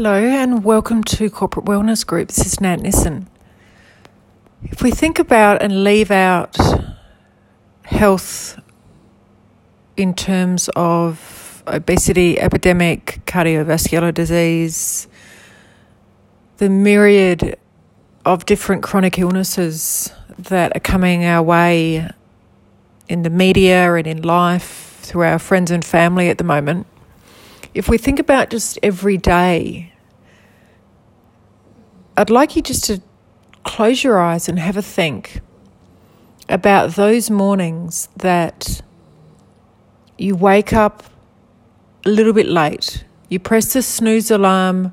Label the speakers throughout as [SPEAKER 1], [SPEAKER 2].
[SPEAKER 1] Hello, and welcome to Corporate Wellness Group. This is Nat Nissen. If we think about and leave out health in terms of obesity, epidemic, cardiovascular disease, the myriad of different chronic illnesses that are coming our way in the media and in life through our friends and family at the moment if we think about just every day, I'd like you just to close your eyes and have a think about those mornings that you wake up a little bit late, you press the snooze alarm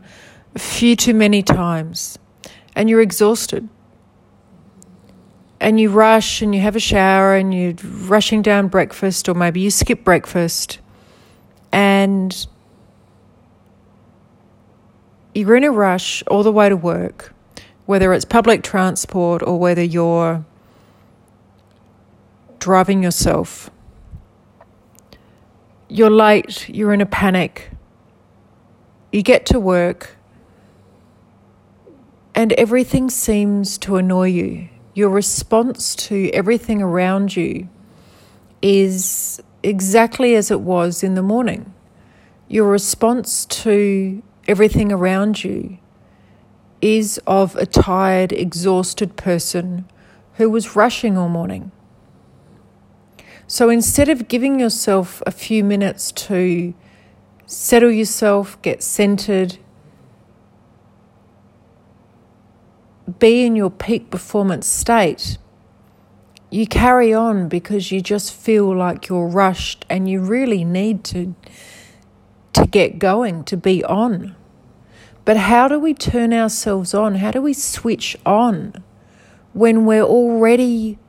[SPEAKER 1] a few too many times, and you're exhausted. And you rush and you have a shower and you're rushing down breakfast, or maybe you skip breakfast, and you're in a rush all the way to work, whether it's public transport or whether you're driving yourself. You're late, you're in a panic. You get to work, and everything seems to annoy you. Your response to everything around you is exactly as it was in the morning. Your response to everything around you is of a tired, exhausted person who was rushing all morning. So instead of giving yourself a few minutes to settle yourself, get centered, be in your peak performance state, you carry on because you just feel like you're rushed and you really need to to get going, to be on. But how do we turn ourselves on? How do we switch on when we're already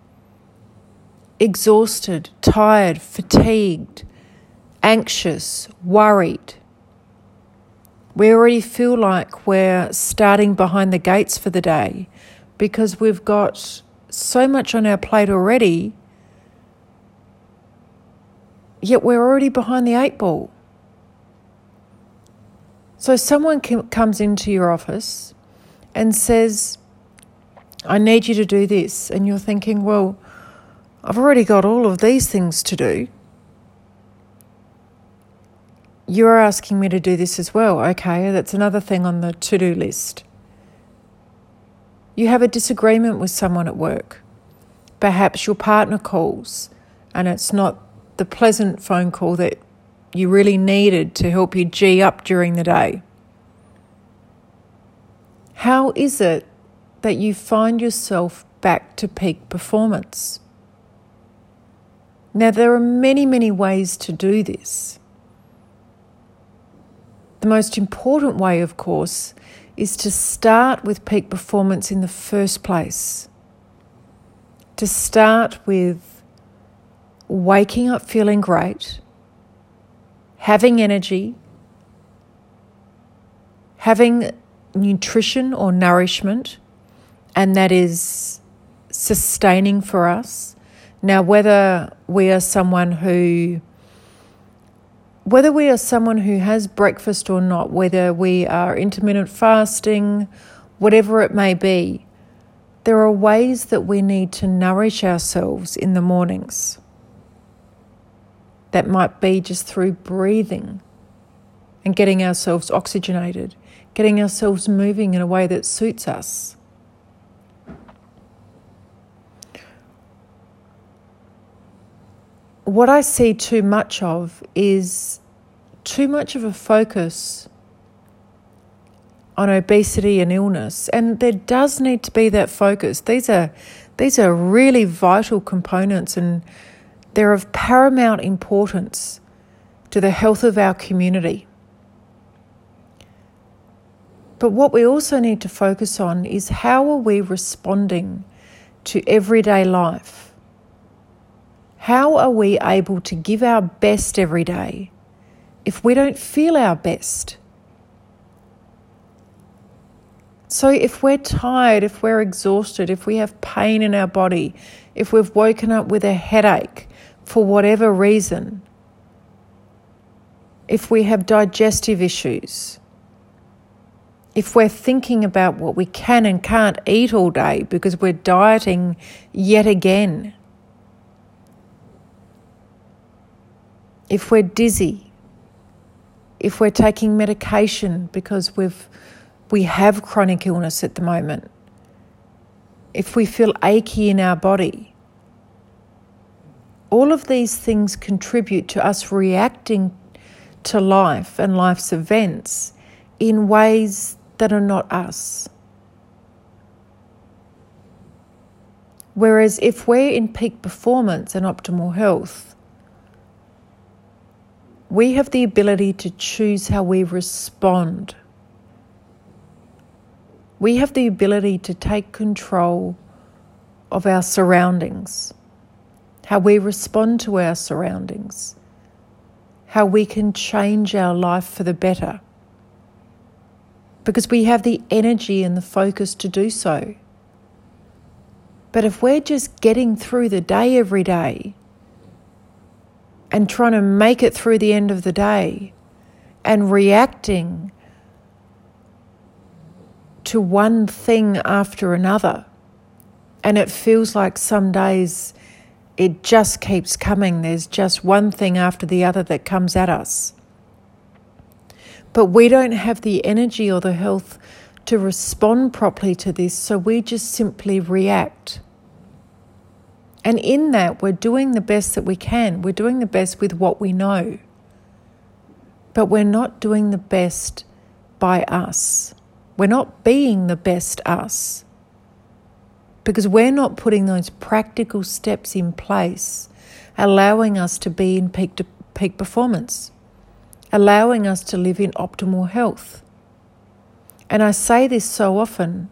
[SPEAKER 1] exhausted, tired, fatigued, anxious, worried? We already feel like we're starting behind the gates for the day because we've got so much on our plate already, yet we're already behind the eight ball. So someone comes into your office and says, I need you to do this. And you're thinking, well, I've already got all of these things to do. You're asking me to do this as well. Okay, that's another thing on the to do list. You have a disagreement with someone at work. Perhaps your partner calls and it's not the pleasant phone call that you really needed to help you G up during the day? How is it that you find yourself back to peak performance? Now, there are many, many ways to do this. The most important way, of course, is to start with peak performance in the first place. To start with waking up feeling great having energy, having nutrition or nourishment, and that is sustaining for us. Now, whether we are someone who whether we are someone who has breakfast or not, whether we are intermittent fasting, whatever it may be, there are ways that we need to nourish ourselves in the mornings. That might be just through breathing and getting ourselves oxygenated, getting ourselves moving in a way that suits us. What I see too much of is too much of a focus on obesity and illness and there does need to be that focus these are these are really vital components and they're of paramount importance to the health of our community. But what we also need to focus on is how are we responding to everyday life? How are we able to give our best every day if we don't feel our best? So, if we're tired, if we're exhausted, if we have pain in our body, if we've woken up with a headache, for whatever reason, if we have digestive issues, if we're thinking about what we can and can't eat all day because we're dieting yet again, if we're dizzy, if we're taking medication because we've we have chronic illness at the moment, if we feel achy in our body, all of these things contribute to us reacting to life and life's events in ways that are not us. Whereas if we're in peak performance and optimal health, we have the ability to choose how we respond. We have the ability to take control of our surroundings, how we respond to our surroundings, how we can change our life for the better because we have the energy and the focus to do so. But if we're just getting through the day every day and trying to make it through the end of the day and reacting to one thing after another, and it feels like some days it just keeps coming, there's just one thing after the other that comes at us but we don't have the energy or the health to respond properly to this, so we just simply react. And in that, we're doing the best that we can. We're doing the best with what we know. But we're not doing the best by us. We're not being the best us. Because we're not putting those practical steps in place, allowing us to be in peak, peak performance allowing us to live in optimal health. And I say this so often.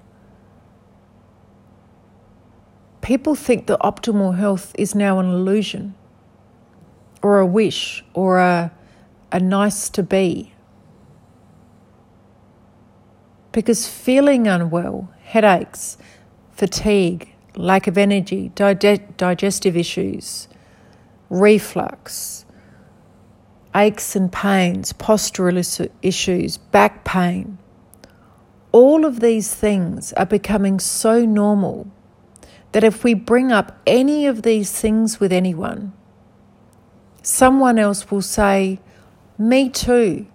[SPEAKER 1] People think that optimal health is now an illusion or a wish or a, a nice to be. Because feeling unwell, headaches, fatigue, lack of energy, digestive issues, reflux, aches and pains, postural issues, back pain. All of these things are becoming so normal that if we bring up any of these things with anyone, someone else will say, Me too.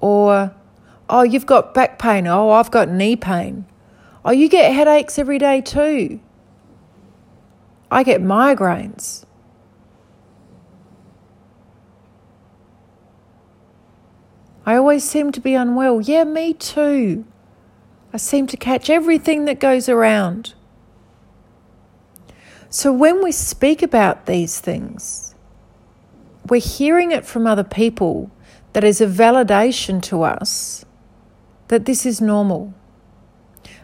[SPEAKER 1] Or, Oh, you've got back pain. Oh, I've got knee pain. Oh, you get headaches every day too. I get migraines. I always seem to be unwell. Yeah, me too. I seem to catch everything that goes around. So when we speak about these things, we're hearing it from other people that is a validation to us that this is normal.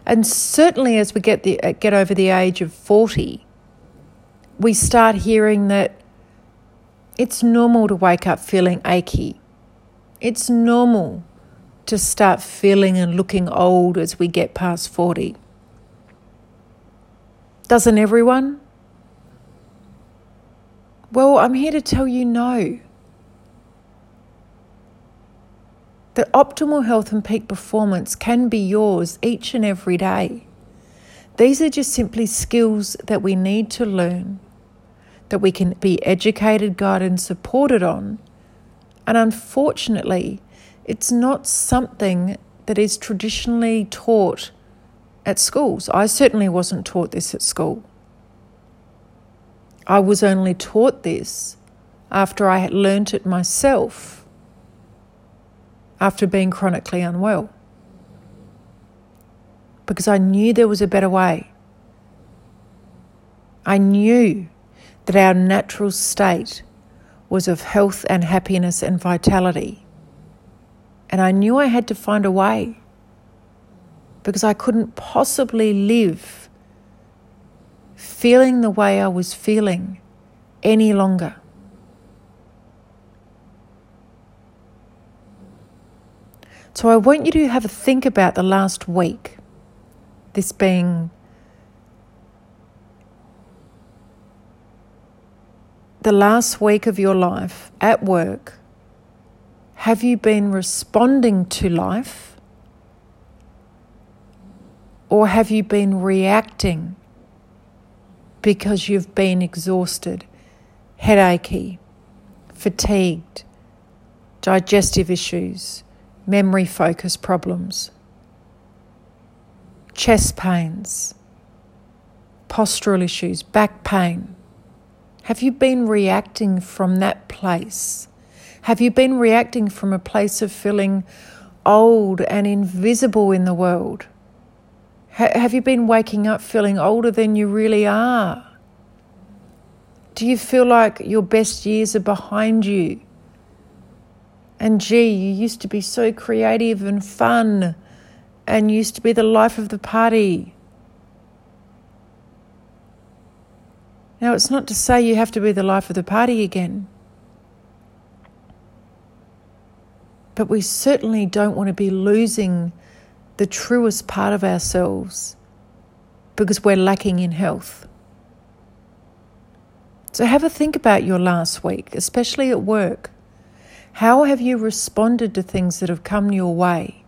[SPEAKER 1] And certainly as we get the uh, get over the age of 40, we start hearing that it's normal to wake up feeling achy it's normal to start feeling and looking old as we get past 40. Doesn't everyone? Well, I'm here to tell you no. That optimal health and peak performance can be yours each and every day. These are just simply skills that we need to learn, that we can be educated, guided, and supported on and unfortunately, it's not something that is traditionally taught at schools. I certainly wasn't taught this at school. I was only taught this after I had learnt it myself after being chronically unwell. Because I knew there was a better way. I knew that our natural state was of health and happiness and vitality. And I knew I had to find a way because I couldn't possibly live feeling the way I was feeling any longer. So I want you to have a think about the last week, this being the last week of your life at work, have you been responding to life? Or have you been reacting because you've been exhausted, headachy, fatigued, digestive issues, memory focus problems, chest pains, postural issues, back pain? Have you been reacting from that place? Have you been reacting from a place of feeling old and invisible in the world? have you been waking up feeling older than you really are? Do you feel like your best years are behind you? And gee, you used to be so creative and fun and used to be the life of the party. Now, it's not to say you have to be the life of the party again. But we certainly don't want to be losing the truest part of ourselves because we're lacking in health. So, have a think about your last week, especially at work. How have you responded to things that have come your way?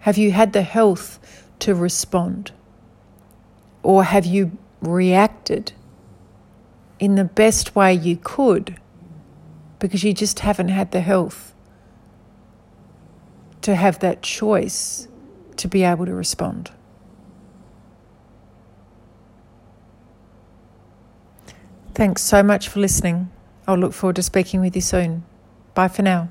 [SPEAKER 1] Have you had the health to respond? Or have you reacted in the best way you could because you just haven't had the health to have that choice to be able to respond. Thanks so much for listening. I'll look forward to speaking with you soon. Bye for now.